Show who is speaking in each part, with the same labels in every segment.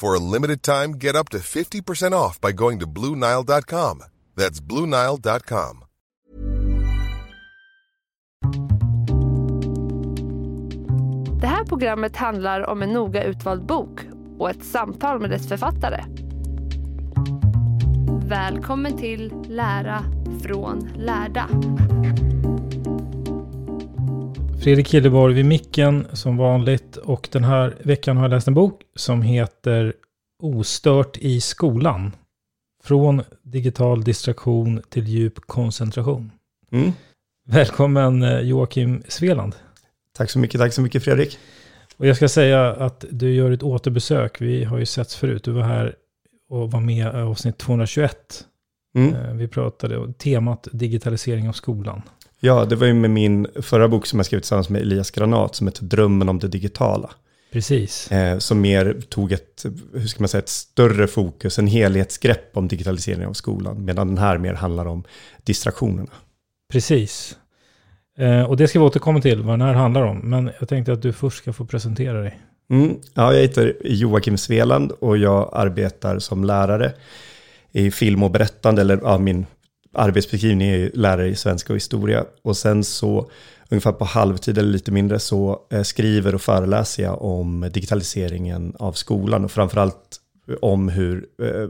Speaker 1: For a limited time, get up to 50% off by going to BlueNile.com. That's BlueNile.com.
Speaker 2: Det här programmet handlar om en noga utvald bok och ett samtal med dess författare. Välkommen till Lära från lärda.
Speaker 3: Fredrik Hilleborg vid micken som vanligt och den här veckan har jag läst en bok som heter Ostört i skolan. Från digital distraktion till djup koncentration.
Speaker 4: Mm.
Speaker 3: Välkommen eh, Joakim Sveland.
Speaker 4: Tack så mycket, tack så mycket Fredrik.
Speaker 3: Och jag ska säga att du gör ett återbesök. Vi har ju setts förut. Du var här och var med i avsnitt 221.
Speaker 4: Mm.
Speaker 3: Eh, Vi pratade om temat digitalisering av skolan.
Speaker 4: Ja, det var ju med min förra bok som jag skrev tillsammans med Elias Granat som heter Drömmen om det digitala.
Speaker 3: Precis.
Speaker 4: Eh, som mer tog ett, hur ska man säga, ett större fokus, en helhetsgrepp om digitalisering av skolan. Medan den här mer handlar om distraktionerna.
Speaker 3: Precis. Eh, och det ska vi återkomma till vad den här handlar om. Men jag tänkte att du först ska få presentera dig.
Speaker 4: Mm. Ja, jag heter Joakim Sveland och jag arbetar som lärare i film och berättande, eller ja, min arbetsbeskrivning är ju lärare i svenska och historia. Och sen så, ungefär på halvtid eller lite mindre, så eh, skriver och föreläser jag om digitaliseringen av skolan och framförallt om hur eh,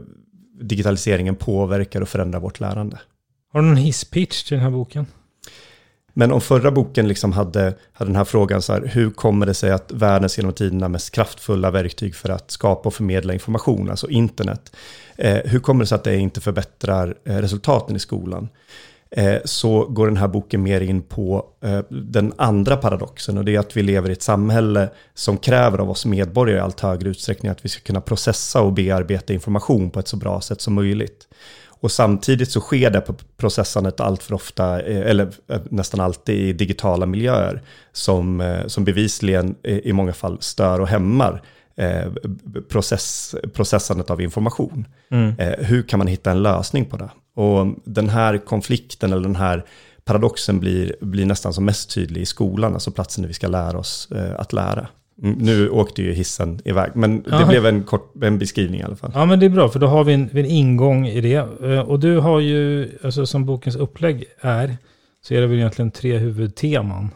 Speaker 4: digitaliseringen påverkar och förändrar vårt lärande.
Speaker 3: Har du någon hisspitch till den här boken?
Speaker 4: Men om förra boken liksom hade, hade den här frågan så här, hur kommer det sig att världens genom tiderna mest kraftfulla verktyg för att skapa och förmedla information, alltså internet, eh, hur kommer det sig att det inte förbättrar eh, resultaten i skolan? Eh, så går den här boken mer in på eh, den andra paradoxen och det är att vi lever i ett samhälle som kräver av oss medborgare i allt högre utsträckning att vi ska kunna processa och bearbeta information på ett så bra sätt som möjligt. Och samtidigt så sker det på processandet allt för ofta, eh, eller eh, nästan alltid i digitala miljöer, som, eh, som bevisligen i många fall stör och hämmar process, processandet av information.
Speaker 3: Mm.
Speaker 4: Hur kan man hitta en lösning på det? Och den här konflikten eller den här paradoxen blir, blir nästan som mest tydlig i skolan, alltså platsen där vi ska lära oss att lära. Mm, Nu åkte ju hissen iväg, men det
Speaker 3: Jaha.
Speaker 4: blev en kort en beskrivning i alla fall.
Speaker 3: Ja, men det är bra, för då har vi en, en ingång i det. Eh, Och du har ju, alltså som bokens upplägg är, så är det väl egentligen tre huvudteman.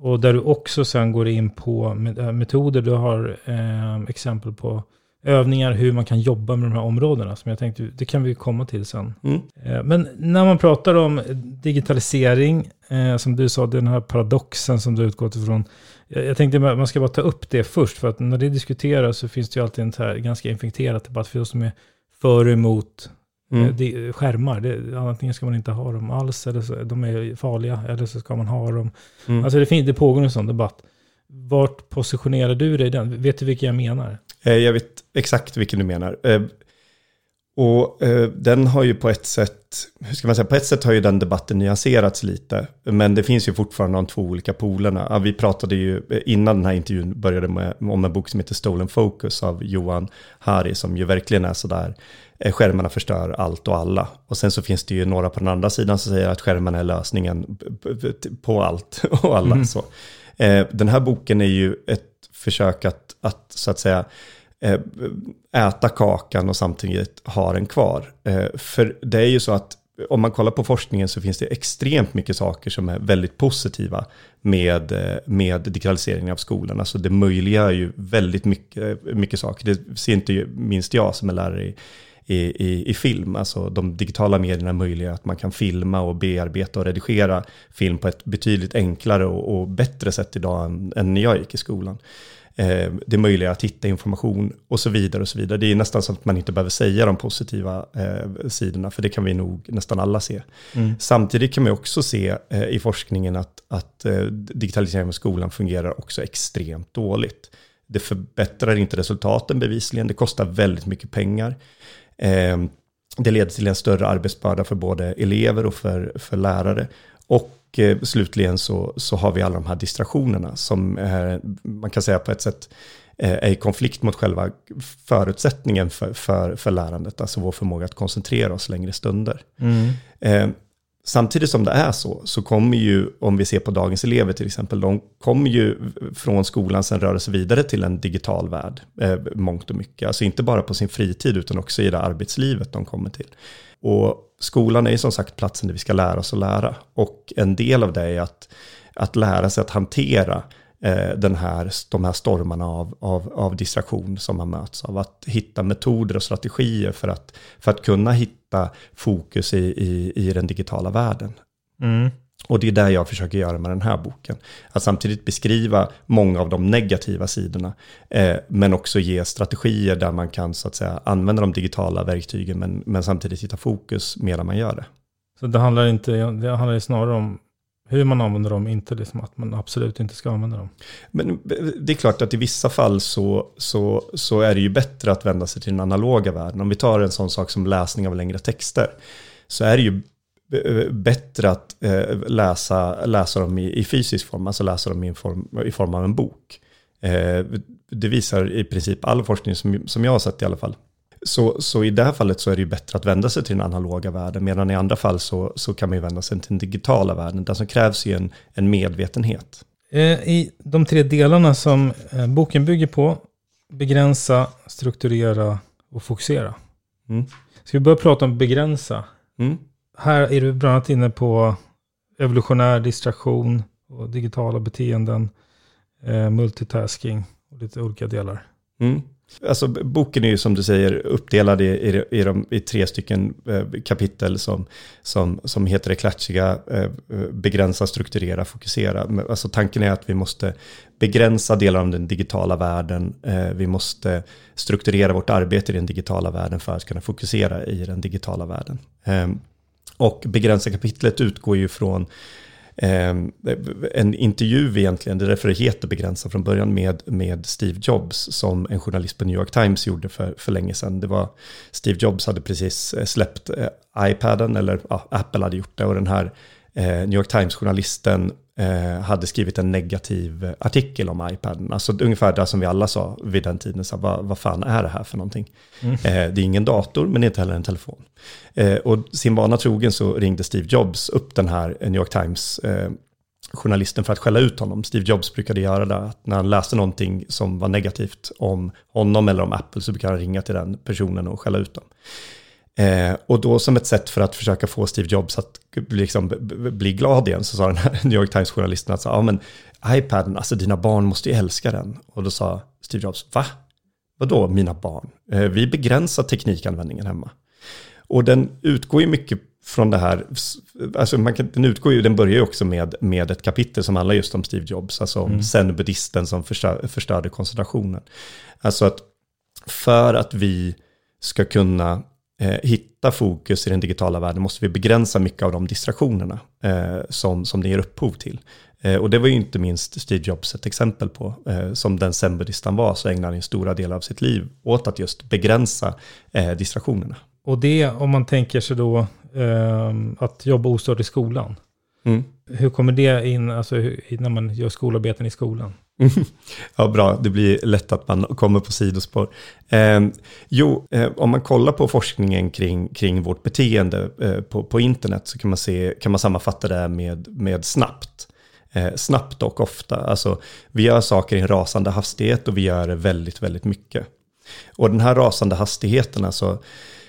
Speaker 3: Och där du också sen går in på eh, metoder, du har eh, exempel på övningar, hur man kan jobba med de här områdena. Som jag tänkte, det kan vi komma till sen.
Speaker 4: Mm.
Speaker 3: Eh, Men när man pratar om digitalisering, eh, som du sa, den här paradoxen som du utgått ifrån. Jag tänkte att man ska bara ta upp det först, för att när det diskuteras så finns det ju alltid en här ganska infekterad debatt för oss som är för och emot
Speaker 4: Mm.
Speaker 3: eh, det, skärmar. Det, antingen ska man inte ha dem alls, eller så, de är farliga, eller så ska man ha dem.
Speaker 4: Mm.
Speaker 3: Alltså det, det pågår en sån debatt. Vart positionerar du dig i den? Vet du vilka jag menar?
Speaker 4: Eh, Jag vet exakt vilken du menar. Eh, Och eh, den har ju på ett sätt, hur ska man säga, på ett sätt har ju den debatten nyanserats lite. Men det finns ju fortfarande de två olika polerna. Vi pratade ju innan den här intervjun började med, om en bok som heter Stolen Focus av Johan Hari som ju verkligen är sådär, skärmarna förstör allt och alla. Och sen så finns det ju några på den andra sidan som säger att skärmarna är lösningen på allt och alla. Mm. Så. Den här boken är ju ett försök att, att så att säga, eh, äta kakan och samtidigt ha den kvar. Eh, för det är ju så att om man kollar på forskningen så finns det extremt mycket saker som är väldigt positiva med, eh, med digitaliseringen av skolan. Alltså det möjliggör ju väldigt mycket, mycket saker. Det ser inte minst jag som är lärare i, i, i, i, film. Alltså de digitala medierna möjliggör att man kan filma och bearbeta och redigera film på ett betydligt enklare och, och bättre sätt idag än, än när jag gick i skolan. Eh, det möjliga att hitta information och så vidare. och så vidare. Det är nästan så att man inte behöver säga de positiva eh, sidorna, för det kan vi nog nästan alla se. Mm. Samtidigt kan man också se eh, i forskningen att, att eh, digitaliseringen av skolan fungerar också extremt dåligt. Det förbättrar inte resultaten bevisligen, det kostar väldigt mycket pengar. Eh, det leder till en större arbetsbörda för både elever och för, för lärare. Och eh, slutligen så, så har vi alla de här distraktionerna som är, man kan säga på ett sätt eh, är i konflikt mot själva förutsättningen för, för, för lärandet, alltså vår förmåga att koncentrera oss längre stunder. Mm. Samtidigt som det är så, så kommer ju, om vi ser på dagens elever till exempel, de kommer ju från skolan sen röra sig vidare till en digital värld, eh, mångt och mycket. Alltså inte bara på sin fritid, utan också i det arbetslivet de kommer till. Och skolan är ju som sagt platsen där vi ska lära oss att lära. Och en del av det är att, att lära sig att hantera eh, den här, de här stormarna av, av, av distraktion som man möts av. Att hitta metoder och strategier för att, för att kunna hitta fokus i, i, i den digitala världen. Mm. Och det är det jag försöker göra med den här boken. Att samtidigt beskriva många av de negativa sidorna, eh, men också ge strategier där man kan så att säga använda de digitala verktygen, men, men samtidigt hitta fokus medan man gör det.
Speaker 3: Så det handlar, inte, det handlar snarare om hur man använder dem, inte liksom att man absolut inte ska använda dem.
Speaker 4: Men det är klart att i vissa fall så, så, så är det ju bättre att vända sig till den analoga världen. Om vi tar en sån sak som läsning av längre texter, så är det ju bättre att eh, läsa, läsa dem i, i, fysisk form, alltså läsa dem i, form, i form av en bok. Eh, det visar i princip all forskning som, som jag har sett i alla fall. Så, så i det här fallet så är det ju bättre att vända sig till den analoga världen, medan i andra fall så, så kan man ju vända sig till den digitala världen. Det som krävs är en, en medvetenhet.
Speaker 3: Eh, I de tre delarna som boken bygger på, begränsa, strukturera och fokusera. Mm. Ska vi börja prata om begränsa? Mm här är du bland annat inne på evolutionär distraktion och digitala beteenden, eh, multitasking och lite olika delar.
Speaker 4: Mm. Alltså, boken är ju som du säger uppdelad i, i, i, de, i tre stycken eh, kapitel som, som, som heter det klatschiga, eh, eh, begränsa, strukturera, fokusera. Alltså, tanken är att vi måste begränsa delar av den digitala världen. Eh, vi måste strukturera vårt arbete i den digitala världen för att kunna fokusera i den digitala världen. Ehm, och begränsa kapitlet utgår ju från eh, Ehm, en intervju egentligen, det är därför det heter begränsa från början, med, med Steve Jobs som en journalist på New York Times gjorde för, för länge sedan. Det var, Steve Jobs hade precis eh, släppt eh, iPaden, eller ja, Apple hade gjort det, och den här eh, New York Times-journalisten eh, hade skrivit en negativ artikel om iPaden. Alltså ungefär det som vi alla sa vid den tiden, så vad, vad fan är det här för någonting? Mm. Eh, det är ingen dator, men det är inte heller en telefon. Eh, och sin vana trogen så ringde Steve Jobs upp den här New York Times eh, journalisten för att skälla ut honom. Steve Jobs brukade göra det, att när han läste någonting som var negativt om honom eller om Apple så brukade han ringa till den personen och skälla ut dem. Eh, och då som ett sätt för att försöka få Steve Jobs att liksom bli glad igen så sa den här New York Times-journalisten att ja men iPaden, alltså dina barn måste ju älska den. Och då sa Steve Jobs, va? Vadå mina barn? Eh, vi begränsar teknikanvändningen hemma. Och den utgår ju mycket från det här, alltså man kan, den utgår ju, den börjar ju också med, med ett kapitel som handlar just om Steve Jobs, alltså om mm. zen-buddhisten som förstör, förstörde koncentrationen. Alltså att för att vi ska kunna hitta fokus i den digitala världen måste vi begränsa mycket av de distraktionerna eh, som, som det ger upphov till. Eh, och det var ju inte minst Steve Jobs ett exempel på. Eh, som den zen var så ägnade han stora delar av sitt liv åt att just begränsa eh, distraktionerna.
Speaker 3: och det om man tänker sig då eh, att jobba ostört i skolan.
Speaker 4: Mm.
Speaker 3: Hur kommer det in alltså, när man gör skolarbeten i skolan?
Speaker 4: ja, bra. Det blir lätt att man kommer på sidospår. Eh, jo, eh, om man kollar på forskningen kring, kring vårt beteende eh, på, på internet så kan man, se, kan man sammanfatta det med, med snabbt. Eh, snabbt och ofta. Alltså, vi gör saker i en rasande hastighet och vi gör det väldigt, väldigt mycket. Och den här rasande hastigheten, alltså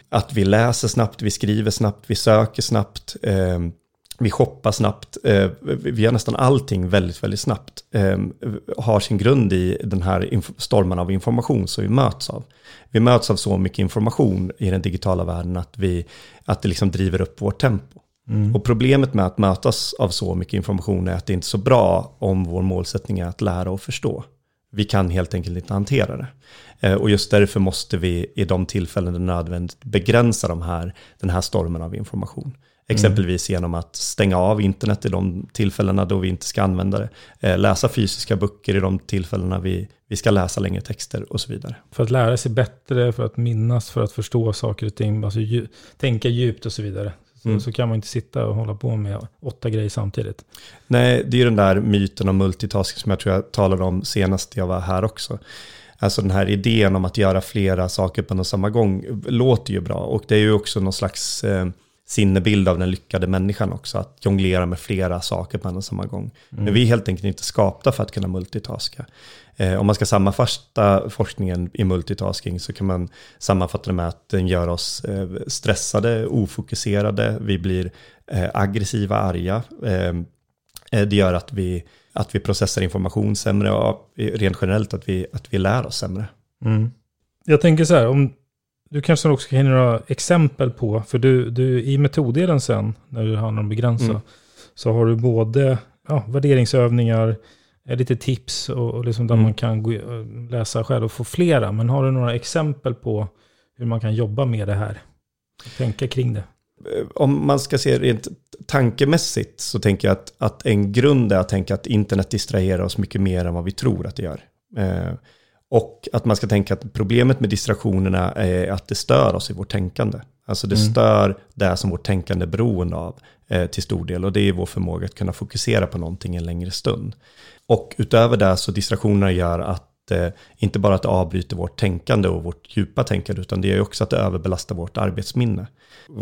Speaker 4: att vi läser snabbt, vi skriver snabbt, vi söker snabbt, eh, vi shoppar snabbt, eh, vi gör nästan allting väldigt, väldigt snabbt. Eh, har sin grund i den här stormen av information som vi möts av. Vi möts av så mycket information i den digitala världen att, vi, att det liksom driver upp vårt tempo. Mm. Och problemet med att mötas av så mycket information är att det inte är så bra om vår målsättning är att lära och förstå. Vi kan helt enkelt inte hantera det. Eh, och just därför måste vi i de tillfällen det är nödvändigt begränsa de här, den här stormen av information. Exempelvis mm. genom att stänga av internet i de tillfällena då vi inte ska använda det. Eh, läsa fysiska böcker i de tillfällena vi, vi ska läsa längre texter och så vidare.
Speaker 3: För att lära sig bättre, för att minnas, för att förstå saker och ting, alltså dju tänka djupt och så vidare. Så, mm. så kan man inte sitta och hålla på med åtta grejer samtidigt.
Speaker 4: Nej, det är ju den där myten om multitasking som jag tror jag talade om senast jag var här också. Alltså den här idén om att göra flera saker på en och samma gång låter ju bra. Och det är ju också någon slags eh, sinnebild av den lyckade människan också. Att jonglera med flera saker på en och samma gång. Mm. Men vi är helt enkelt inte skapta för att kunna multitaska. Eh, om man ska sammanfatta forskningen i multitasking så kan man sammanfatta det med att den gör oss eh, stressade, ofokuserade, vi blir eh, aggressiva, arga. Eh, eh, det gör att vi, att vi processar information sämre och rent generellt att vi, att vi lär oss sämre.
Speaker 3: Mm. Jag tänker så här, om du kanske också kan ge några exempel på, för du, du i metoddelen sen, när det handlar om begränsa, mm. så har du både ja, värderingsövningar, lite tips och, och liksom där mm. man kan gå, läsa själv och få flera. Men har du några exempel på hur man kan jobba med det här? Tänka kring det.
Speaker 4: Om man ska se rent tankemässigt så tänker jag att, att en grund är att tänka att internet distraherar oss mycket mer än vad vi tror att det gör. Eh, och att man ska tänka att problemet med distraktionerna är att det stör oss i vårt tänkande. Alltså det mm. stör det som vårt tänkande är beroende av eh, till stor del. Och det är vår förmåga att kunna fokusera på någonting en längre stund. Och utöver det så distraktionerna gör att eh, inte bara att det avbryter vårt tänkande och vårt djupa tänkande, utan det gör också att det överbelastar vårt arbetsminne.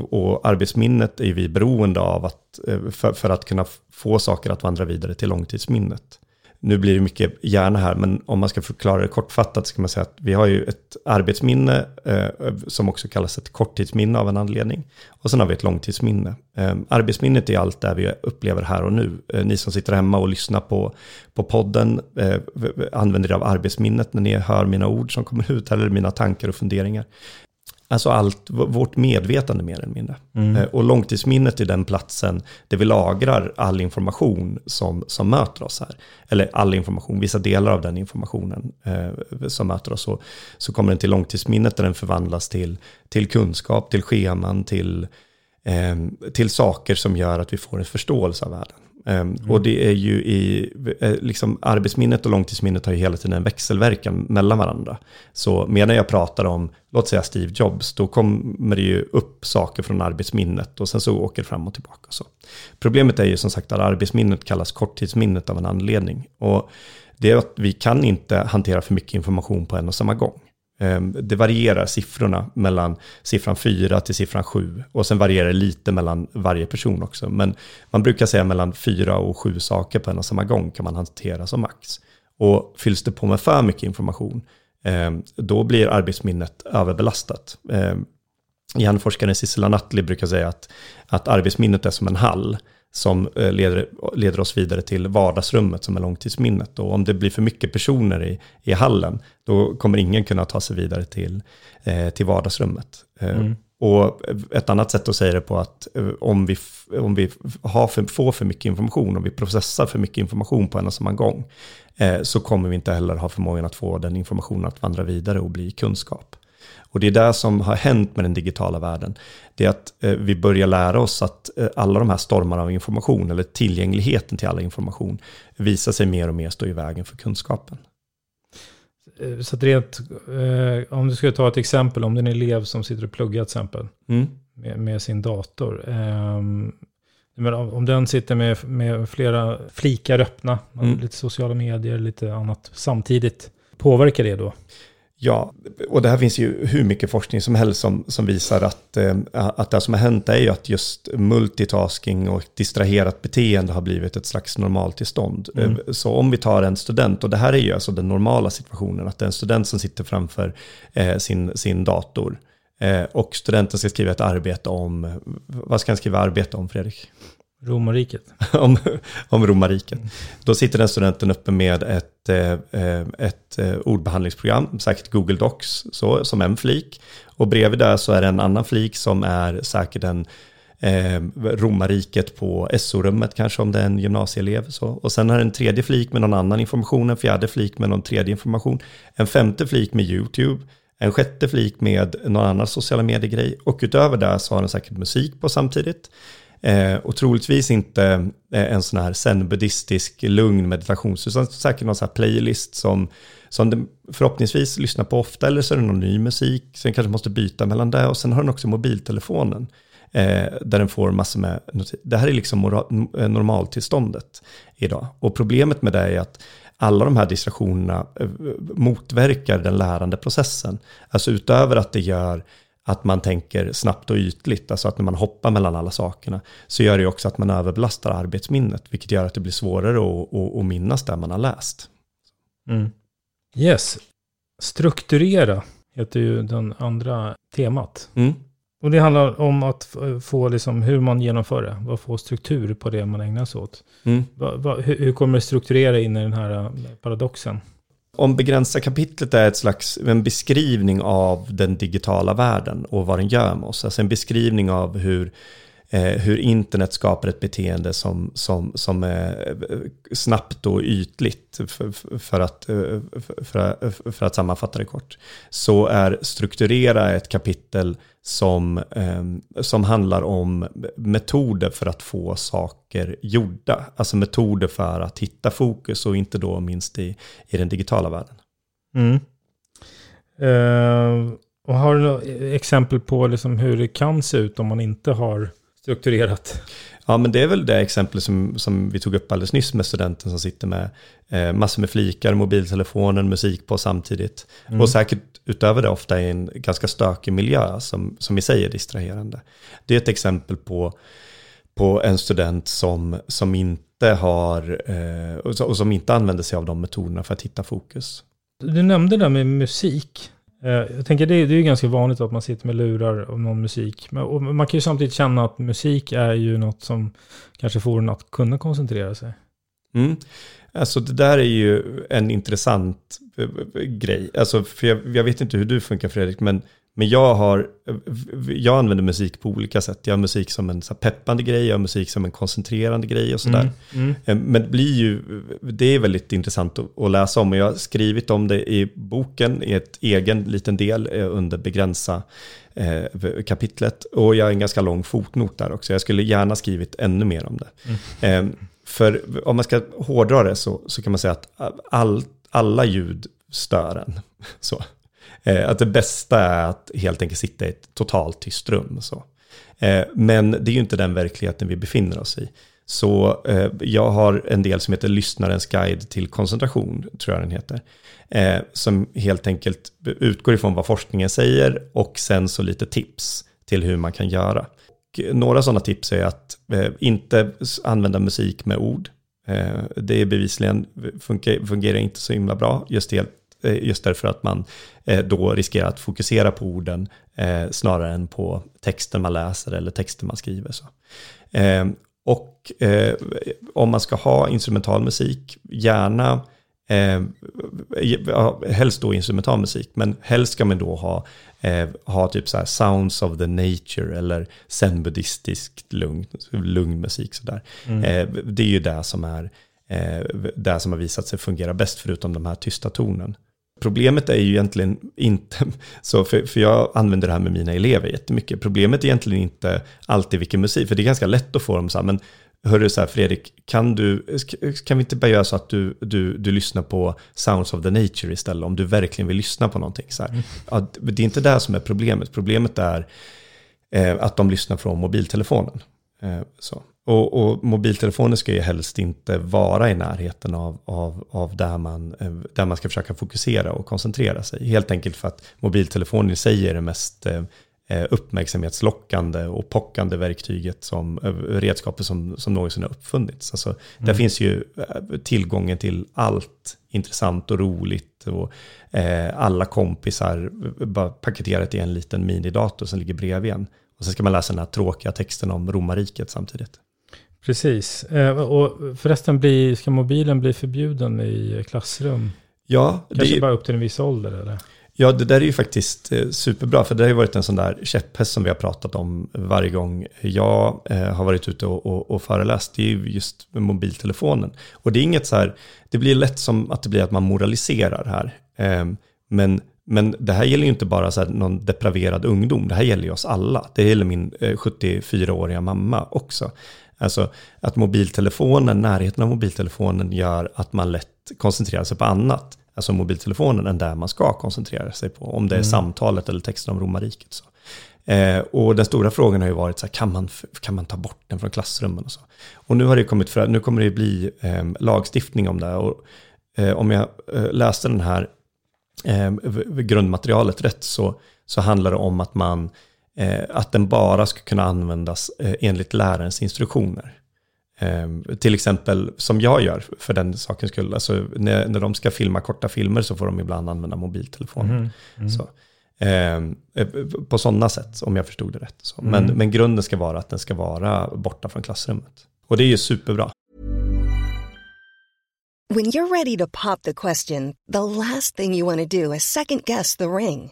Speaker 4: Och arbetsminnet är vi beroende av att, eh, för, för att kunna få saker att vandra vidare till långtidsminnet nu blir det mycket hjärna här, men om man ska förklara det kortfattat så kan man säga att vi har ju ett arbetsminne eh, som också kallas ett korttidsminne av en anledning. Och sen har vi ett långtidsminne. Eh, arbetsminnet är allt det vi upplever här och nu. Eh, ni som sitter hemma och lyssnar på, på podden eh, använder er av arbetsminnet när ni hör mina ord som kommer ut, eller mina tankar och funderingar. Alltså allt, vårt medvetande mer eller mindre. Mm. Eh, och långtidsminnet är den platsen där vi lagrar all information som, som möter oss här. Eller all information, vissa delar av den informationen eh, som möter oss. Så, så kommer den till långtidsminnet där den förvandlas till, till kunskap, till scheman, till, eh, till saker som gör att vi får en förståelse av världen. Mm. Och det är ju i, eh, liksom arbetsminnet och långtidsminnet har ju hela tiden en växelverkan mellan varandra. Så medan jag pratar om, låt säga Steve Jobs, då kommer det ju upp saker från arbetsminnet och sen så åker det fram och tillbaka. Så. Problemet är ju som sagt att arbetsminnet kallas korttidsminnet av en anledning. Och det är att vi kan inte hantera för mycket information på en och samma gång. Ehm, det varierar siffrorna mellan siffran 4 till siffran 7 och sen varierar det lite mellan varje person också. Men man brukar säga mellan 4 och 7 saker på en och samma gång kan man hantera som max. Och fylls det på med för mycket information, ehm, då blir arbetsminnet överbelastat. Ehm, hjärnforskaren Sissela Nattli brukar säga att, att arbetsminnet är som en hall som eh, leder, leder oss vidare till vardagsrummet som är långtidsminnet. Och om det blir för mycket personer i, i hallen, då kommer ingen kunna ta sig vidare till, eh, till vardagsrummet. Eh, mm. Och ett annat sätt att säga det på att eh, om vi, om vi har för, får för mycket information, om vi processar för mycket information på en och samma gång, eh, så kommer vi inte heller ha förmågan att få den informationen att vandra vidare och bli kunskap. Och det är det som har hänt med den digitala världen. Det är att eh, vi börjar lära oss att eh, alla de här stormarna av information, eller tillgängligheten till all information, visar sig mer och mer stå i vägen för kunskapen.
Speaker 3: Eh, Så att rent, eh, om du skulle ta ett exempel, om det är en elev som sitter och pluggar till exempel
Speaker 4: Mm.
Speaker 3: med, med sin dator. ehm, men om, om den sitter med, med flera flikar öppna,
Speaker 4: Mm.
Speaker 3: lite sociala medier, lite annat samtidigt, påverkar det då?
Speaker 4: Ja, och det här finns ju hur mycket forskning som helst som, som visar att, eh, att det som har hänt är ju att just multitasking och distraherat beteende har blivit ett slags normaltillstånd.
Speaker 3: Mm.
Speaker 4: Eh, Så om vi tar en student, och det här är ju alltså den normala situationen, att det är en student som sitter framför eh, sin, sin dator. Eh, och studenten ska skriva ett arbete om, vad ska han skriva arbete om Fredrik?
Speaker 3: Romarriket?
Speaker 4: om, om romarriket. Då sitter den studenten uppe med ett, eh, eh, ett eh, ordbehandlingsprogram, säkert Google Docs, så, som en flik. Och bredvid där så är det en annan flik som är säkert en eh, romarriket på SO-rummet, kanske om det är en gymnasieelev. Så. Och sen har den en tredje flik med någon annan information, en fjärde flik med någon tredje information, en femte flik med YouTube, en sjätte flik med någon annan sociala medier-grej och utöver det så har den säkert musik på samtidigt. Eh, och troligtvis inte eh, en sån här zen-buddhistisk lugn meditations, utan säkert någon sån här playlist som, som den förhoppningsvis lyssnar på ofta, eller så är det någon ny musik, så den kanske måste byta mellan det, och sen har den också mobiltelefonen, eh, där den får massor med. Det här är liksom eh, normaltillståndet idag. Och problemet med det är att alla de här distraktionerna eh, motverkar den lärande processen. Alltså utöver att det gör att man tänker snabbt och ytligt, alltså att när man hoppar mellan alla sakerna, så gör det också att man överbelastar arbetsminnet, vilket gör att det blir svårare att, att, att minnas det man har läst.
Speaker 3: Mm. Yes. Strukturera heter ju den andra temat.
Speaker 4: Mm.
Speaker 3: Och det handlar om att få liksom hur man genomför det. Vad få struktur på det man ägnar sig åt.
Speaker 4: Mm.
Speaker 3: Va, va, hur, hur kommer det strukturera in i den här eh, paradoxen?
Speaker 4: Om begränsa kapitlet är ett slags en beskrivning av den digitala världen och vad den gör med oss. Alltså en beskrivning av hur, Eh, hur internet skapar ett beteende som, som, som är eh, snabbt och ytligt för, för, att, eh, för, för att sammanfatta det kort. Så är strukturera ett kapitel som, eh, som handlar om metoder för att få saker gjorda. Alltså metoder för att hitta fokus och inte då minst i, i den digitala världen.
Speaker 3: Mm. Eh, och har du några e-, exempel på liksom hur det kan se ut om man inte har strukturerat?
Speaker 4: Ja, men det är väl det exempel som, som vi tog upp alldeles nyss med studenten som sitter med eh, massor med flikar, mobiltelefonen, musik på samtidigt.
Speaker 3: Mm.
Speaker 4: Och säkert utöver det ofta i en ganska stökig miljö som, som i sig är distraherande. Det är ett exempel på, på en student som, som inte har, eh, och som inte använder sig av de metoderna för att hitta fokus.
Speaker 3: Du nämnde det där med musik. Eh, jag tänker det, det är ju ganska vanligt att man sitter med lurar och någon musik. Men, och man kan ju samtidigt känna att musik är ju något som kanske får en att kunna koncentrera sig.
Speaker 4: Mm. Alltså det där är ju en intressant eh, eh, grej. Alltså, för jag, jag vet inte hur du funkar Fredrik, men, men jag, har, jag använder musik på olika sätt. Jag har musik som en så peppande grej, jag har musik som en koncentrerande grej och sådär.
Speaker 3: Mm.
Speaker 4: Eh, Men det blir ju, det är väldigt intressant att, läsa om och jag har skrivit om det i boken i ett egen liten del eh, under begränsa eh, kapitlet. Och jag har en ganska lång fotnot där också. Jag skulle gärna skrivit ännu mer om det. Eh, för om man ska hårdra det så, så kan man säga att all, alla ljud stör en. Så. Eh, att det bästa är att helt enkelt sitta i ett totalt tyst rum. Så. Eh, men det är ju inte den verkligheten vi befinner oss i. Så eh, jag har en del som heter Lyssnarens guide till koncentration, tror jag den heter. Eh, som helt enkelt utgår ifrån vad forskningen säger och sen så lite tips till hur man kan göra. Och några sådana tips är att eh, inte använda musik med ord. Eh, det är bevisligen eh, funkar, fungerar inte så himla bra, just, helt, just därför att man eh, då riskerar att fokusera på orden eh, snarare än på texten man läser eller texten man skriver. Så. Eh, och eh, om man ska ha instrumental musik, gärna, eh, helst då instrumental musik, men helst ska man då ha, eh, ha typ så här sounds of the nature eller zen-buddhistiskt lugn, lugn musik sådär. Eh, det är ju det som är eh, det som har visat sig fungera bäst förutom de här tysta tonen. Problemet är ju egentligen inte, så för, för jag använder det här med mina elever jättemycket, problemet är egentligen inte alltid vilken musik, för det är ganska lätt att få dem så här, men hörru så här Fredrik, kan, du, kan vi inte bara göra så att du, du, du lyssnar på Sounds of the Nature istället, om du verkligen vill lyssna på någonting. Så här. Ja, det är inte det som är problemet, problemet är eh, att de lyssnar från mobiltelefonen. Eh, så. Och, och mobiltelefoner ska ju helst inte vara i närheten av, av, av där, man, eh, där man ska försöka fokusera och koncentrera sig. Helt enkelt för att mobiltelefonen i sig är det mest eh, eh, uppmärksamhetslockande och pockande verktyget som redskapet som, som någonsin har uppfunnits. Alltså, mm. Där finns ju tillgången till allt intressant och roligt och eh, alla kompisar bara paketerat i en liten minidator som ligger bredvid en. Och sen ska man läsa den här tråkiga texten om romarriket samtidigt.
Speaker 3: Precis. Eh, och förresten, blir, ska mobilen bli förbjuden i klassrum?
Speaker 4: Ja.
Speaker 3: Kanske det, bara upp till en viss ålder eller?
Speaker 4: Ja, det där är ju faktiskt eh, superbra, för det har ju varit en sån där käpphäst som vi har pratat om varje gång jag eh, har varit ute och, och, och föreläst. Det är ju just mobiltelefonen. Och det är inget så här, det blir lätt som att det blir att man moraliserar här. Men men det här gäller ju inte bara så någon depraverad ungdom, det här gäller ju oss alla. Det gäller min 74-åriga mamma också. Alltså att mobiltelefonen, närheten av mobiltelefonen gör att man lätt koncentrerar sig på annat. Alltså mobiltelefonen än där man ska koncentrera sig på. Om det är mm. samtalet eller texten om romarriket. Så. Eh, och den stora frågan har ju varit så här, kan man, kan man ta bort den från klassrummen och så. Och nu har det kommit för, nu kommer det bli eh, lagstiftning om det. Och eh, om jag eh, läste den här eh, grundmaterialet rätt så, så handlar det om att man att den bara ska kunna användas eh, enligt lärarens instruktioner. Eh, till exempel som jag gör för den sakens skull. Alltså, när, när de ska filma korta filmer så får de ibland använda mobiltelefoner. Mm. Mm. Så, ehm, eh, på sådana sätt, om jag förstod det rätt. Så. Men, mm. men grunden ska vara att den ska vara borta från klassrummet. Och det är ju superbra. When you're ready to pop the question, the last thing you want to do is second guess the ring.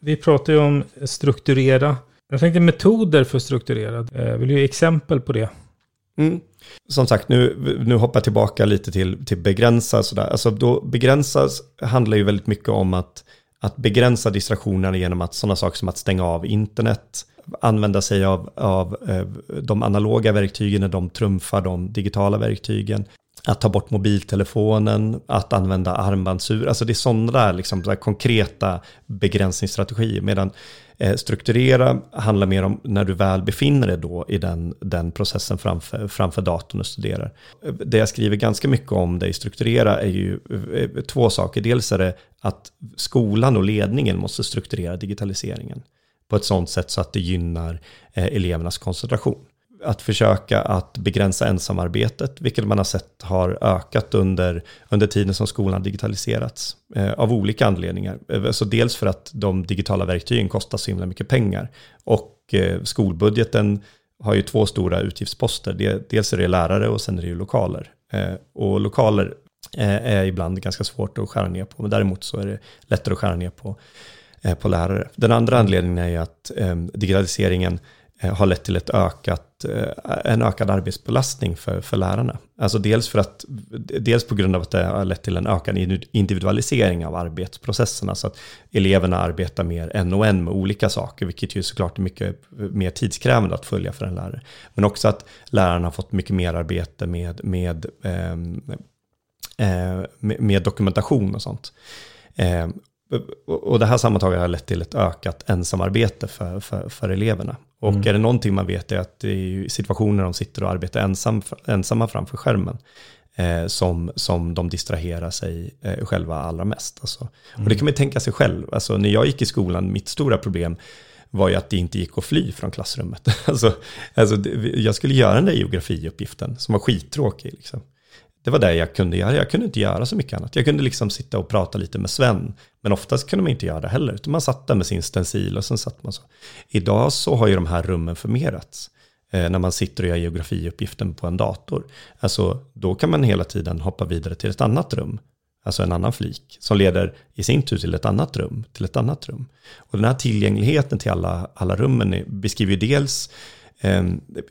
Speaker 4: Vi pratar ju om strukturera Jag tänkte metoder för strukturerad. Eh, vill du ge exempel på det? Mm. Som sagt, nu, nu hoppar jag tillbaka lite till, till begränsa. Sådär. Alltså då begränsas handlar ju väldigt mycket om att, att begränsa distraktionerna genom att sådana saker som att stänga av internet, använda sig av, av eh, de analoga verktygen när de trumfar de digitala verktygen, att ta bort mobiltelefonen, att använda armbandsur. Alltså det är sådana där, liksom, där konkreta begränsningsstrategier. Medan Eh, strukturera handlar mer om när du väl befinner dig då i den, den processen framför, framför datorn och studerar. Det jag skriver ganska mycket om det i strukturera är ju eh, två saker. Dels är det att skolan och ledningen måste strukturera digitaliseringen på ett sådant sätt så att det gynnar eh, elevernas koncentration att försöka att begränsa ensamarbetet, vilket man har sett har ökat under, under tiden som skolan digitaliserats eh, av olika anledningar. Så dels för att de digitala verktygen kostar så himla mycket pengar och eh, skolbudgeten har ju två stora utgiftsposter. dels är det lärare och sen är det ju lokaler. Eh, och lokaler eh, är ibland ganska svårt att skära ner på, men däremot så är det lättare att skära ner på, eh, på lärare. Den andra anledningen är ju att eh, digitaliseringen eh, Eh, har lett till ett ökat, eh, en ökad arbetsbelastning för, för lärarna. Alltså dels, för att, dels på grund av att det har lett till en ökad individualisering av arbetsprocesserna, så att eleverna arbetar mer en och en med olika saker, vilket ju såklart är mycket mer tidskrävande att följa för en lärare. Men också att lärarna har fått mycket mer arbete med, med, ehm, eh, med, med dokumentation och sånt. Eh, och det här sammantaget har lett till ett ökat ensamarbete för, för, för eleverna. Och mm. är det någonting man vet är att det är situationer där de sitter och arbetar ensam, ensamma framför skärmen eh, som, som de distraherar sig eh, själva allra mest. Alltså. Mm. Och det kan man tänka sig själv. Alltså, när jag gick i skolan, mitt stora problem var ju att det inte gick att fly från klassrummet. alltså, alltså, jag skulle göra den där geografiuppgiften som var skittråkig. Liksom det var det jag kunde göra. Jag kunde inte göra så mycket annat. Jag kunde liksom sitta och prata lite med Sven. Men oftast kunde man inte göra det heller. Utan man satt där med sin stencil och sen satt man så. Idag så har ju de här rummen förmerats. Eh, när man sitter och gör geografiuppgiften på en dator. Alltså då kan man hela tiden hoppa vidare till ett annat rum. Alltså en annan flik som leder i sin tur till ett annat rum, till ett annat rum. Och den här tillgängligheten till alla, alla rummen beskriver ju dels eh,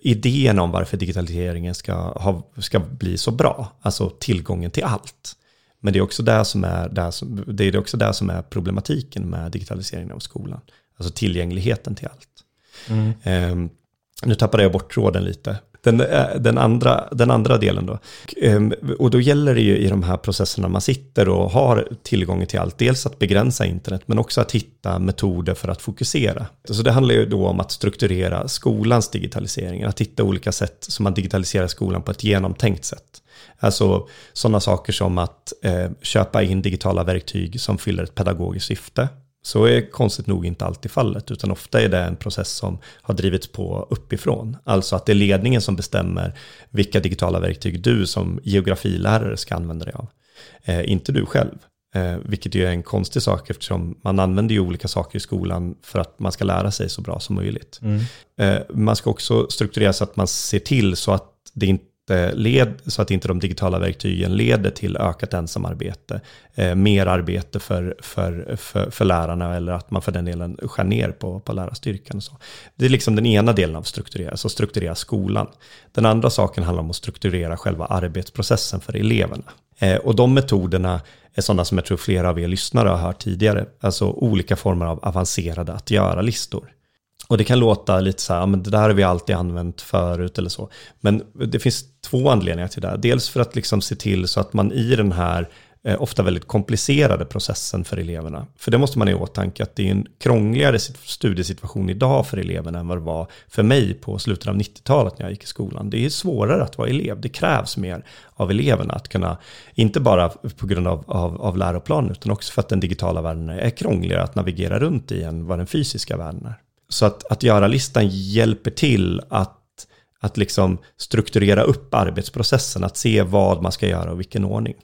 Speaker 4: idén om varför digitaliseringen ska, ha, ska bli så bra, alltså tillgången till allt. Men det är också det som är, det som, det är också det som är problematiken med digitaliseringen av skolan. Alltså tillgängligheten till allt. Mm. Eh, nu tappade jag bort tråden lite. Den, eh, den, andra, den andra delen då. Ehm, och då gäller det ju i de här processerna man sitter och har tillgång till allt. Dels att begränsa internet men också att hitta metoder för att fokusera. Så det handlar ju då om att strukturera skolans digitalisering. Att hitta olika sätt som man digitaliserar skolan på ett genomtänkt sätt. Alltså sådana saker som att eh, köpa in digitala verktyg som fyller ett pedagogiskt syfte. Så är konstigt nog inte alltid fallet, utan ofta är det en process som har drivits på uppifrån. Alltså att det är ledningen som bestämmer vilka digitala verktyg du som geografilärare ska använda dig av. Eh, inte du själv. Eh, vilket ju är en konstig sak eftersom man använder ju olika saker i skolan för att man ska lära sig så bra som möjligt. Mm. Eh, man ska också strukturera så att man ser till så att det inte Eh, led, så att inte de digitala verktygen leder till ökat ensamarbete, eh, mer arbete för, för, för, för, lärarna eller att man för den delen skär ner på, på lärarstyrkan. Och så. Det är liksom den ena delen av strukturera, så strukturera skolan. Den andra saken handlar om att strukturera själva arbetsprocessen för eleverna. Eh, och de metoderna är sådana som jag tror flera av er lyssnare har hört tidigare, alltså olika former av avancerade att göra-listor. Och det kan låta lite så här, men det där har vi alltid använt förut eller så. Men det finns två anledningar till det. Dels för att liksom se till så att man i den här eh, ofta väldigt komplicerade processen för eleverna. För det måste man ha i åtanke att det är en krångligare studiesituation idag för eleverna än vad det var för mig på slutet av 90-talet när jag gick i skolan. Det är svårare att vara elev, det krävs mer av eleverna att kunna, inte bara på grund av, av, av läroplanen utan också för att den digitala världen är krångligare att navigera runt i än vad den fysiska världen är. Så att, att göra-listan hjälper till att, att liksom strukturera upp arbetsprocessen, att se vad man ska göra och vilken ordning.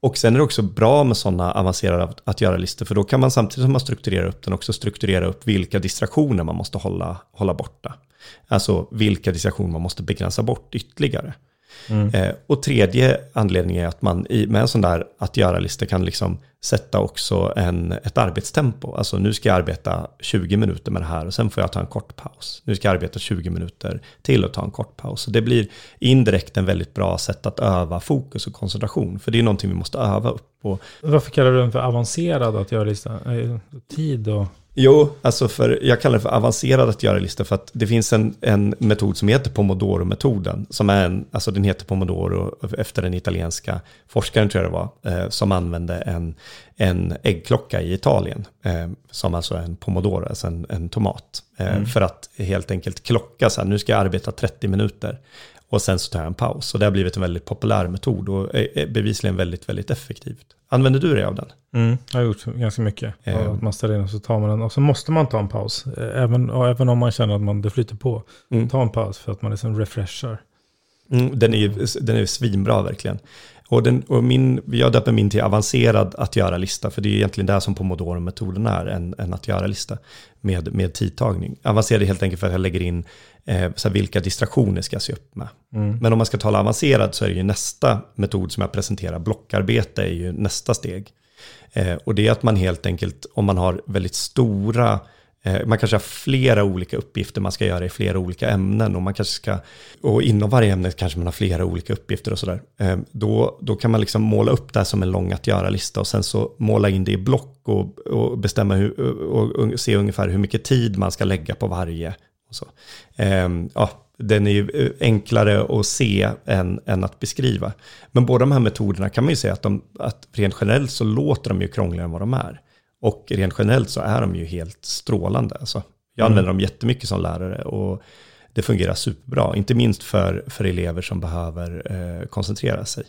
Speaker 4: Och sen är det också bra med sådana avancerade att göra-listor, för då kan man samtidigt som man strukturerar upp den också strukturera upp vilka distraktioner man måste hålla, hålla borta. Alltså vilka distraktioner man måste begränsa bort ytterligare. Mm. Eh, och tredje anledningen är att man i, med en sån där att göra-lista kan liksom sätta också en, ett arbetstempo. Alltså nu ska jag arbeta 20 minuter med det här och sen får jag ta en kort paus. Nu ska jag arbeta 20 minuter till och ta en kort paus. Så det blir indirekt en väldigt bra sätt att öva fokus och koncentration. För det är någonting vi måste öva upp på.
Speaker 3: Varför kallar du den för avancerad att göra-lista? Tid och...
Speaker 4: Jo, alltså för, jag kallar det för avancerad att göra-lista för att det finns en, en metod som heter Pomodoro-metoden. Som är en, alltså den heter Pomodoro efter den italienska forskaren tror jag det var, eh, som använde en, en äggklocka i Italien. Eh, som alltså är en Pomodoro, alltså en, en tomat. Eh, mm. För att helt enkelt klocka så här, nu ska jag arbeta 30 minuter. Och sen så tar jag en paus. Och det har blivit en väldigt populär metod och är bevisligen väldigt, väldigt effektivt. Använder du dig av den?
Speaker 3: Mm, jag har gjort ganska mycket. Mm. Man ställer in och så tar man den. Och så måste man ta en paus. Även, även om man känner att man, det flyter på. Mm. Ta en paus för att man liksom refreshar.
Speaker 4: Mm, den är ju den är svinbra verkligen. Och, den, och min, jag döper min till avancerad att göra-lista, för det är egentligen det som Pomodoro-metoden är, en, en att göra-lista med, med tidtagning. Avancerad är helt enkelt för att jag lägger in eh, så vilka distraktioner ska jag se upp med. Mm. Men om man ska tala avancerad så är det ju nästa metod som jag presenterar, blockarbete är ju nästa steg. Eh, och det är att man helt enkelt, om man har väldigt stora Eh, man kanske har flera olika uppgifter man ska göra i flera olika ämnen och man kanske ska, och inom varje ämne kanske man har flera olika uppgifter och sådär. Eh, då, då kan man liksom måla upp det här som en lång att göra-lista och sen så måla in det i block och, och bestämma hur, och, och, se ungefär hur mycket tid man ska lägga på varje. Och så. Ehm, ja, den är ju eh, enklare att se än, än att beskriva. Men båda de här metoderna kan man ju säga att, de, att rent generellt så låter de ju krångligare än vad de är. Och rent generellt så är de ju helt strålande. Alltså, jag mm. använder dem jättemycket som lärare och det fungerar superbra. Inte minst för, för elever som behöver eh, koncentrera sig.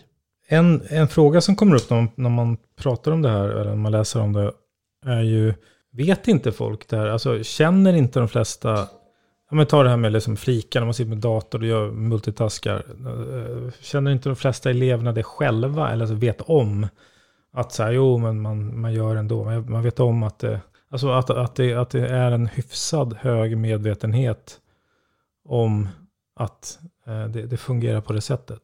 Speaker 3: En, en fråga som kommer upp när man, när man pratar om det här, eller när man läser om det, är ju, vet inte folk det här? Alltså känner inte de flesta, ja men ta det här med liksom flika, när man sitter med dator och gör multitaskar. Eh, känner inte de flesta eleverna det själva, eller alltså vet om att så här, jo, men man, man gör ändå. Man, man vet om att det, alltså att, att, det, att det är en hyfsad hög medvetenhet om att eh, det, det, fungerar på det sättet.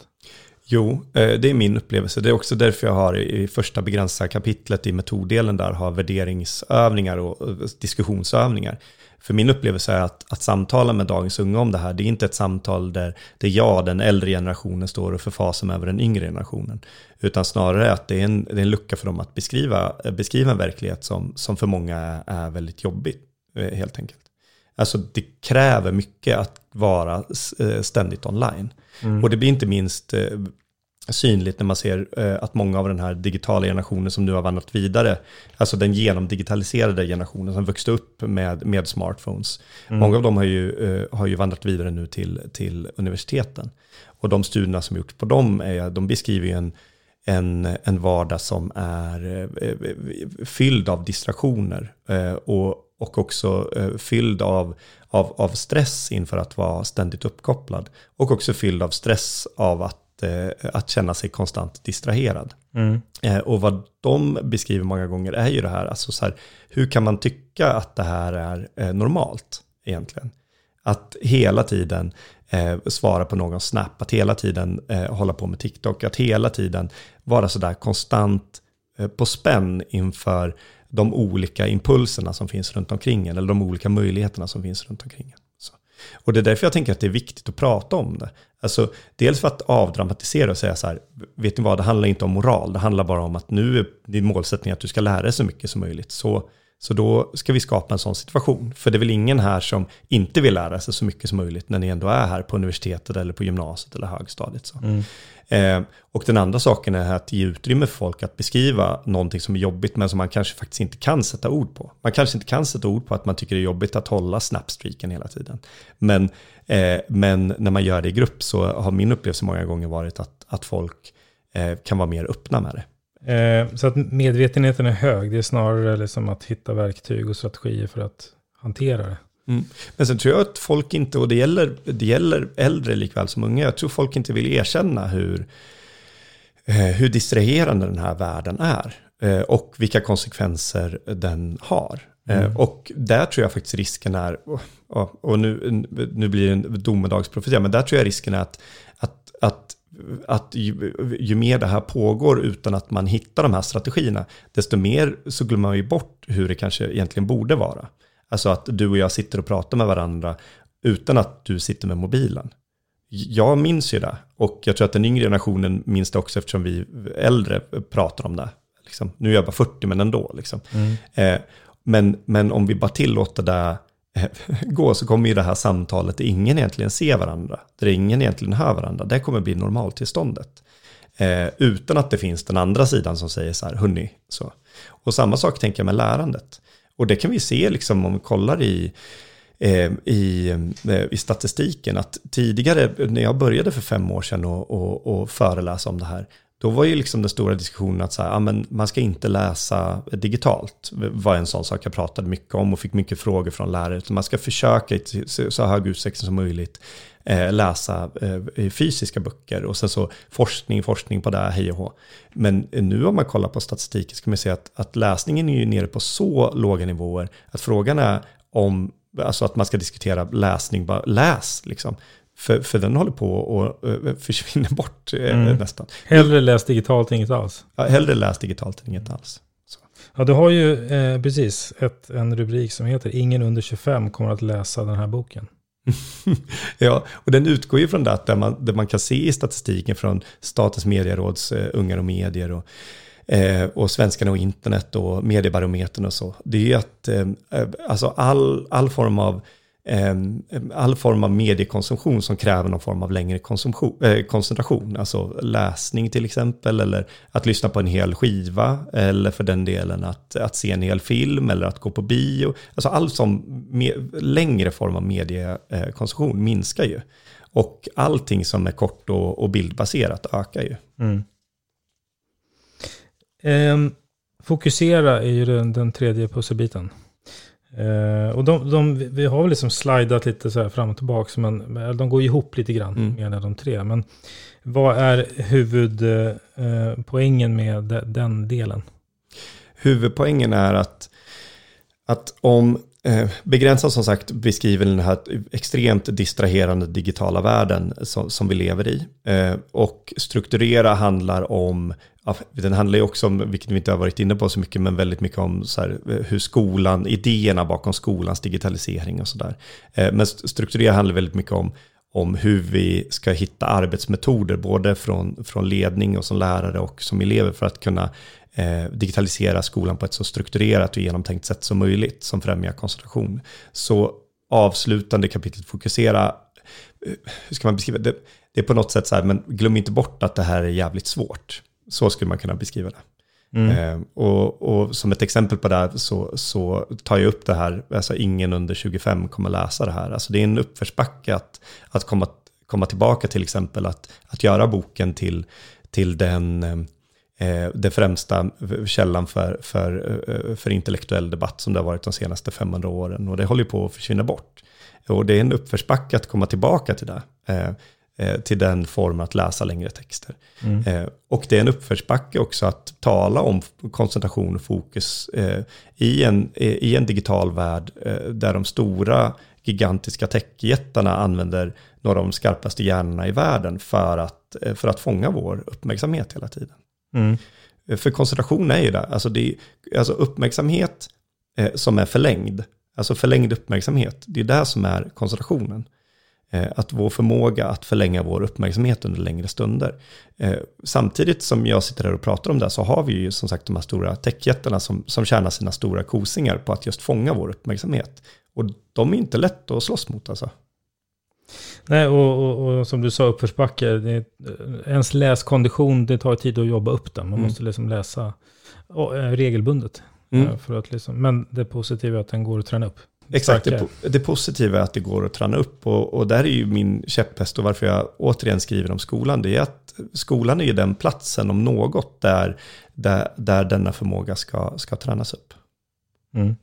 Speaker 4: Jo, eh, det är min upplevelse. Det är också därför jag har i första begränsade kapitlet i metoddelen där har värderingsövningar och diskussionsövningar. För min upplevelse är att, att samtala med dagens unga om det här, det är inte ett samtal där, där jag, den äldre generationen, står och förfasar mig över den yngre generationen. Utan snarare att det är en, det är en lucka för dem att beskriva, beskriva en verklighet som, som för många är, är väldigt jobbig, eh, helt enkelt. Alltså det kräver mycket att vara eh, ständigt online. Mm. Och det blir inte minst eh, synligt när man ser eh, att många av den här digitala generationen som nu har vandrat vidare, alltså den genomdigitaliserade generationen som vuxit upp med, med smartphones, mm. många av dem har ju, eh, har ju vandrat vidare nu till, till universiteten. Och de studierna som gjorts på dem, är, de beskriver ju en, en, en vardag som är eh, fylld av distraktioner och, och också fylld av, av, av stress inför att vara ständigt uppkopplad. Och också fylld av stress av att Eh, att känna sig konstant distraherad. Mm. Eh, och vad de beskriver många gånger är ju det här, alltså så här, hur kan man tycka att det här är eh, normalt egentligen? Att hela tiden eh, svara på någon snap, att hela tiden eh, hålla på med TikTok, att hela tiden vara sådär konstant eh, på spänn inför de olika impulserna som finns runt omkring en, eller de olika möjligheterna som finns runt omkring en. Och det är därför jag tänker att det är viktigt att prata om det. Alltså, dels för att avdramatisera och säga så här, vet ni vad, det handlar inte om moral, det handlar bara om att nu är din målsättning att du ska lära dig så mycket som möjligt. Så, så då ska vi skapa en sån situation. För det är väl ingen här som inte vill lära sig så mycket som möjligt när ni ändå är här på universitetet eller på gymnasiet eller högstadiet. Så. Mm. Eh, och den andra saken är att ge utrymme för folk att beskriva någonting som är jobbigt men som man kanske faktiskt inte kan sätta ord på. Man kanske inte kan sätta ord på att man tycker det är jobbigt att hålla snapstreaken hela tiden. Men, eh, men när man gör det i grupp så har min upplevelse många gånger varit att, att folk eh, kan vara mer öppna med det.
Speaker 3: Eh, så att medvetenheten är hög, det är snarare liksom att hitta verktyg och strategier för att hantera det.
Speaker 4: Mm. Men sen tror jag att folk inte, och det gäller, det gäller äldre likväl som unga, jag tror folk inte vill erkänna hur, eh, hur distraherande den här världen är. Eh, och vilka konsekvenser den har. Eh, mm. Och där tror jag faktiskt risken är, och nu, nu blir det en domedagsprofetia, men där tror jag risken är att, att, att att ju, ju, mer det här pågår utan att man hittar de här strategierna, desto mer så glömmer man ju bort hur det kanske egentligen borde vara. Alltså att du och jag sitter och pratar med varandra utan att du sitter med mobilen. Jag minns ju det och jag tror att den yngre generationen minns det också eftersom vi äldre pratar om det. Liksom. Nu är jag bara 40 men ändå. Liksom. Mm. Eh, men, men om vi bara tillåter det gå så kommer ju det här samtalet där ingen egentligen ser varandra, där ingen egentligen hör varandra, det kommer bli normaltillståndet. Eh, utan att det finns den andra sidan som säger så här, hörni, så. Och samma sak tänker jag med lärandet. Och det kan vi se liksom om vi kollar i, eh, i, eh, i statistiken att tidigare, när jag började för fem år sedan och, och, och föreläsa om det här, då var ju liksom den stora diskussionen att så här, ja, men man ska inte läsa digitalt. Det var en sån sak jag pratade mycket om och fick mycket frågor från lärare. Man ska försöka i så hög utsträckning som möjligt eh, läsa eh, fysiska böcker och sen så forskning, forskning på det, hej och hå. Men nu om man kollar på statistiken så kan man se att, att läsningen är ju nere på så låga nivåer att frågan är om, alltså att man ska diskutera läsning, bara läs liksom. För, för den håller på och uh, försvinner bort uh, mm. nästan.
Speaker 3: Hellre läs digitalt än inget alls.
Speaker 4: Ja, hellre läs digitalt än inget alls. Så.
Speaker 3: Ja, du har ju eh, precis ett, en rubrik som heter Ingen under 25 kommer att läsa den här boken.
Speaker 4: ja, och den utgår ju från det att man, det man kan se i statistiken från Statens medieråds eh, Ungar och medier och, eh, och Svenskarna och internet och Mediebarometern och så. Det är ju att eh, eh alltså all, all form av Ehm, all form av mediekonsumtion som kräver någon form av längre eh, koncentration. Alltså läsning till exempel, eller att lyssna på en hel skiva, eller för den delen att, att se en hel film, eller att gå på bio. Alltså all som längre form av mediekonsumtion minskar ju. Och allting som är kort och, och bildbaserat ökar ju. Mm.
Speaker 3: Ehm, fokusera är ju den, den tredje pusselbiten. Eh, och de, de, vi har väl liksom slidat lite så här fram och tillbaka, men de går ihop lite grann, mm. menar de tre. Men vad är huvudpoängen eh, med de, den delen?
Speaker 4: Huvudpoängen är att, att om eh, Begränsad som sagt beskriver den här extremt distraherande digitala världen som, som vi lever i. Eh, och strukturera handlar om den handlar ju också om, vilket vi inte har varit inne på så mycket, men väldigt mycket om så här, hur skolan, idéerna bakom skolans digitalisering och sådär. Eh, men strukturera handlar väldigt mycket om, om hur vi ska hitta arbetsmetoder, både från, från ledning och som lärare och som elever, för att kunna eh, digitalisera skolan på ett så strukturerat och genomtänkt sätt som möjligt, som främjar koncentration. Så avslutande kapitlet fokusera, eh, hur ska man beskriva det? Det är på något sätt så här, men glöm inte bort att det här är jävligt svårt. Så skulle man kunna beskriva det. Mm. Eh, och, och, som ett exempel på det så, så tar jag upp det här, alltså ingen under 25 kommer läsa det här. Alltså det är en uppförsbacke att, att komma, komma tillbaka till exempel, att, att göra boken till, till den, eh, den främsta källan för, för, eh, för intellektuell debatt som det har varit de senaste 500 åren. Och det håller på att försvinna bort. Och det är en uppförsbacke att komma tillbaka till det. Eh, till den formen att läsa längre texter. Mm. Eh, och det är en uppförsbacke också att tala om koncentration och fokus eh, i, en, i en digital värld där de stora gigantiska techjättarna använder några av de skarpaste hjärnorna i världen för att, för att fånga vår uppmärksamhet hela tiden. Mm. För koncentration är ju det, alltså, det alltså uppmärksamhet som är förlängd, alltså förlängd uppmärksamhet, det är det som är koncentrationen. Eh, att vår förmåga att förlänga vår uppmärksamhet under längre stunder. Eh, samtidigt som jag sitter här och pratar om det så har vi ju som sagt de här stora techjättarna som, som tjänar sina stora kosingar på att just fånga vår uppmärksamhet. Och de är inte lätt att slåss mot alltså.
Speaker 3: Nej, och, och, och som du sa, uppförsbacke, det, ens läskondition, det tar tid att jobba upp den. Man mm. måste liksom läsa och, regelbundet. Mm. För att liksom, men det positiva är att den går att träna upp.
Speaker 4: Exakt, det, det, positiva är att det går att träna upp och, och där är ju min käpphäst och varför jag återigen skriver om skolan. Det är att skolan är ju den platsen om något där, där, där denna förmåga ska, ska tränas upp.
Speaker 3: Mm.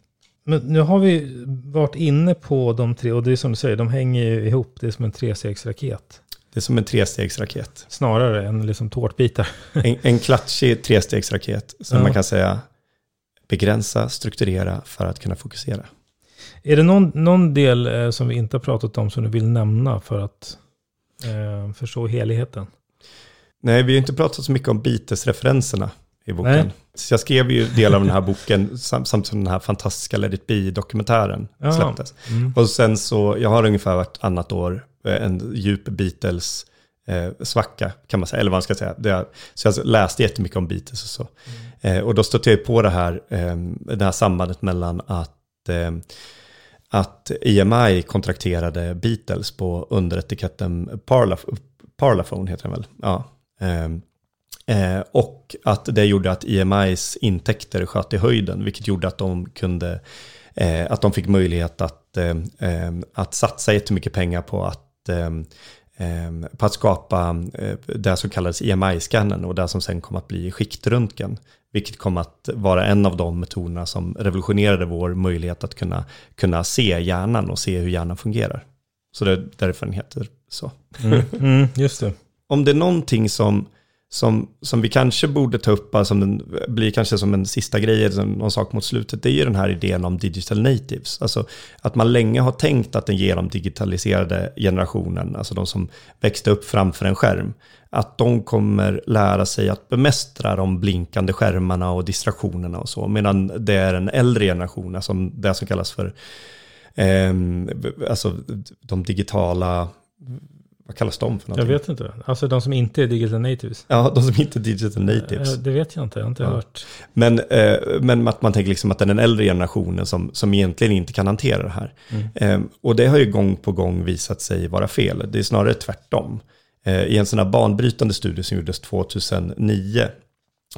Speaker 3: Men nu har vi varit inne på de tre och det är som du säger, de hänger ju ihop. Det är som en trestegsraket.
Speaker 4: Det är som en trestegsraket.
Speaker 3: Snarare än liksom tårtbitar.
Speaker 4: en, en klatschig trestegsraket som ja. man kan säga begränsa, strukturera för att kunna fokusera.
Speaker 3: Är det någon, någon del eh, som vi inte har pratat om som du vill nämna för att eh, förstå helheten?
Speaker 4: Nej, vi har inte pratat så mycket om Beatles-referenserna i boken. Nej. Så jag skrev ju delar av den här boken samt som den här fantastiska Let it be-dokumentären ja. släpptes. Mm. Och sen så, jag har ungefär vartannat år eh, en djup Beatles eh, svacka kan man säga, eller vad man ska säga. Det, så jag läste jättemycket om Beatles och så. Mm. Eh, och då stötte jag på det här, eh, det här sambandet mellan att eh, att EMI kontrakterade Beatles på underetiketten Parlaf Parlaphone, heter den väl? Ja. Ehm, eh, och att det gjorde att EMIs intäkter sköt i höjden, vilket gjorde att de kunde, eh, att de fick möjlighet att, eh, ehm, att satsa jättemycket pengar på att ehm, på att skapa eh, det som kallades EMI-scannen och det som sen kom att bli skiktröntgen. Vilket kom att vara en av de metoderna som revolutionerade vår möjlighet att kunna, kunna se hjärnan och se hur hjärnan fungerar. Så det är därför den heter så.
Speaker 3: Mm, mm, just det.
Speaker 4: Om det är någonting som, som, som vi kanske borde ta upp, alltså, som den, blir kanske som en sista grej, eller någon sak mot slutet, det är ju den här idén om digital natives. Alltså att man länge har tänkt att den genomdigitaliserade generationen, alltså de som växte upp framför en skärm, att de kommer lära sig att bemästra de blinkande skärmarna och distraktionerna och så, medan det är en äldre generation, alltså det som kallas för eh, alltså de digitala vad kallas de för någonting?
Speaker 3: Jag vet inte. Alltså de som inte är digital natives.
Speaker 4: Ja, de som inte är digital natives.
Speaker 3: Det vet jag inte, jag har inte ja. hört.
Speaker 4: Men, eh, men att man tänker liksom att det är den äldre generationen som, som egentligen inte kan hantera det här. Mm. Eh, och det har ju gång på gång visat sig vara fel. Det är snarare tvärtom. Eh, I en sån här banbrytande studie som gjordes 2009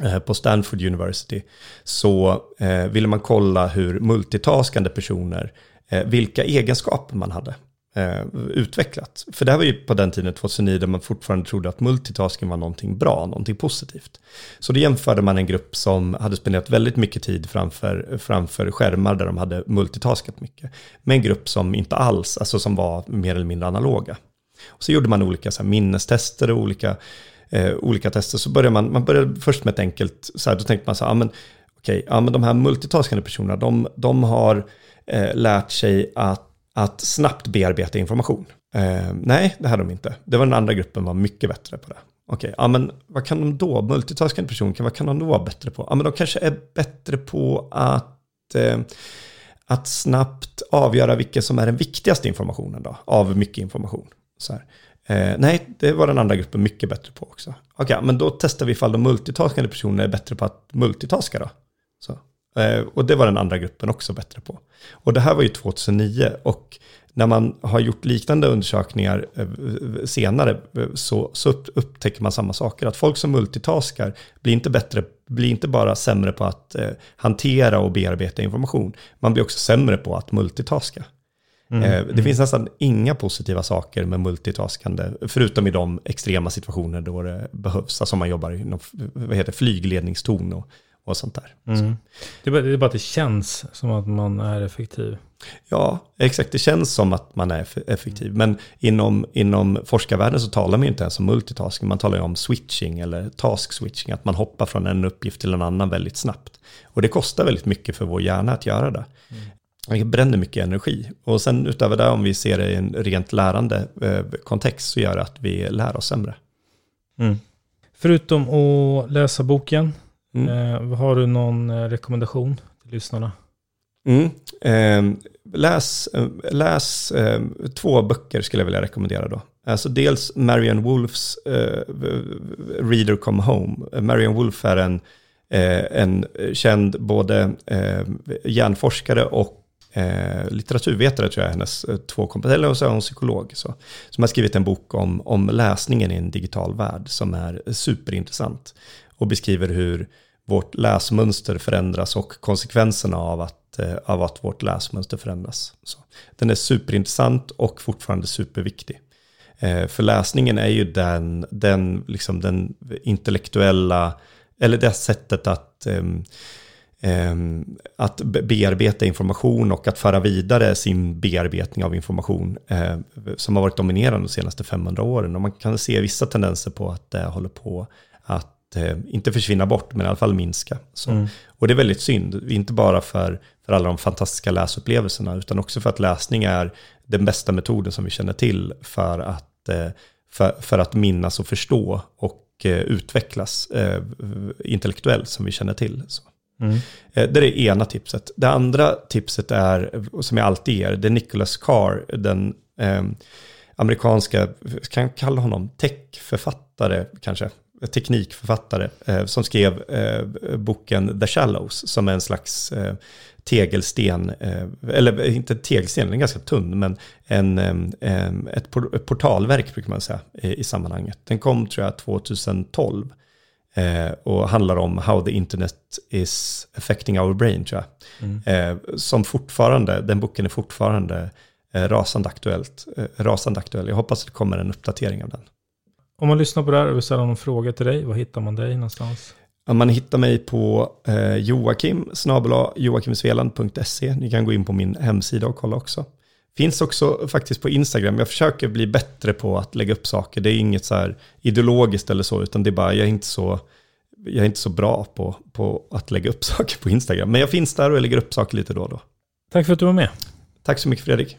Speaker 4: eh, på Stanford University så eh, ville man kolla hur multitaskande personer, eh, vilka egenskaper man hade eh, utvecklat. För det här var ju på den tiden, 2009, där man fortfarande trodde att multitasking var någonting bra, någonting positivt. Så då jämförde man en grupp som hade spenderat väldigt mycket tid framför, framför skärmar där de hade multitaskat mycket, med en grupp som inte alls, alltså som var mer eller mindre analoga. Och så gjorde man olika så här, minnestester och olika, eh, olika tester. Så började man, man började först med ett enkelt, så här, då tänkte man så här, ja men okej, okay, ja men de här multitaskande personerna, de, de har eh, lärt sig att att snabbt bearbeta information. Eh, nej, det hade de inte. Det var den andra gruppen var mycket bättre på det. Okej, okay, ja men vad kan de då? Multitaskande personer, vad kan de då vara bättre på? Ja men de kanske är bättre på att, eh, att snabbt avgöra vilken som är den viktigaste informationen då, av mycket information. Så här. Eh, nej, det var den andra gruppen mycket bättre på också. Okej, okay, men då testar vi ifall de multitaskande personerna är bättre på att multitaska då. Så. Eh, och det var den andra gruppen också bättre på. Och det här var ju 2009 och när man har gjort liknande undersökningar eh, senare eh, så, så upptäcker man samma saker. Att folk som multitaskar blir inte, bättre, blir inte bara sämre på att hantera och bearbeta information. Man blir också sämre på att multitaska. Mm, det mm. finns nästan inga positiva saker med multitaskande, förutom i de extrema situationer då det behövs, alltså om man jobbar inom vad heter, flygledningston och och sånt där.
Speaker 3: Mm. Det, är bara, det är bara att det känns som att man är effektiv.
Speaker 4: Ja, exakt. Det känns som att man är effektiv. Men inom, inom forskarvärlden så talar man ju inte ens om multitasking. Man talar ju om switching eller task switching. Att man hoppar från en uppgift till en annan väldigt snabbt. Och det kostar väldigt mycket för vår hjärna att göra det. Mm. Det bränner mycket energi. Och sen utöver det, om vi ser det i en rent lärande eh, kontext, så gör det att vi lär oss sämre.
Speaker 3: Mm. Förutom att läsa boken, Mm. Eh, har du någon eh, rekommendation till lyssnarna?
Speaker 4: Mm. Eh, läs läs eh, två böcker skulle jag vilja rekommendera då. Alltså dels Marian Wolfs eh, Reader Come Home. Marian Wolf är en, eh, en känd både hjärnforskare och eh, litteraturvetare tror jag hennes två kompetenser, eller så är hon psykolog. Så, som har skrivit en bok om, om läsningen i en digital värld som är superintressant. Och beskriver hur vårt läsmönster förändras och konsekvenserna av att, eh, av att vårt läsmönster förändras. Så, den är superintressant och fortfarande superviktig. Eh, för läsningen är ju den, den, liksom den intellektuella, eller det sättet att, ehm, ehm, att bearbeta information och att föra vidare sin bearbetning av information eh, som har varit dominerande de senaste 500 åren. Och man kan se vissa tendenser på att det håller på att eh, inte försvinna bort, men i alla fall minska. Mm. Och det är väldigt synd, inte bara för, för alla de fantastiska läsupplevelserna, utan också för att läsning är den bästa metoden som vi känner till för att, eh, för, för att minnas och förstå och eh, utvecklas intellektuellt som vi känner till. Så. Mm. Det är det ena tipset. Det andra tipset är, som jag alltid ger, det är Nicholas Carr, den eh, amerikanska, kan jag kalla honom techförfattare kanske, teknikförfattare eh, som skrev eh, boken The Shallows som är en slags eh, tegelsten, eller inte tegelsten, den är ganska tunn, men en, ett, portalverk brukar man säga i, sammanhanget. Den kom tror jag 2012 eh, och handlar om how the internet is affecting our brain tror jag. Mm. som fortfarande, den boken är fortfarande rasande, aktuellt, rasande aktuell. Jag hoppas att det kommer en uppdatering av den.
Speaker 3: Om man lyssnar på det här och vill ställa någon fråga till dig, var hittar man dig någonstans?
Speaker 4: Man hittar mig på eh, Joakim, joakimsveland.se. Ni kan gå in på min hemsida och kolla också. Finns också faktiskt på Instagram. Jag försöker bli bättre på att lägga upp saker. Det är inget så här ideologiskt eller så, utan det är bara, jag är inte så, jag är inte så bra på, på att lägga upp saker på Instagram. Men jag finns där och jag lägger upp saker lite då och då.
Speaker 3: Tack för att du var med.
Speaker 4: Tack så mycket Fredrik.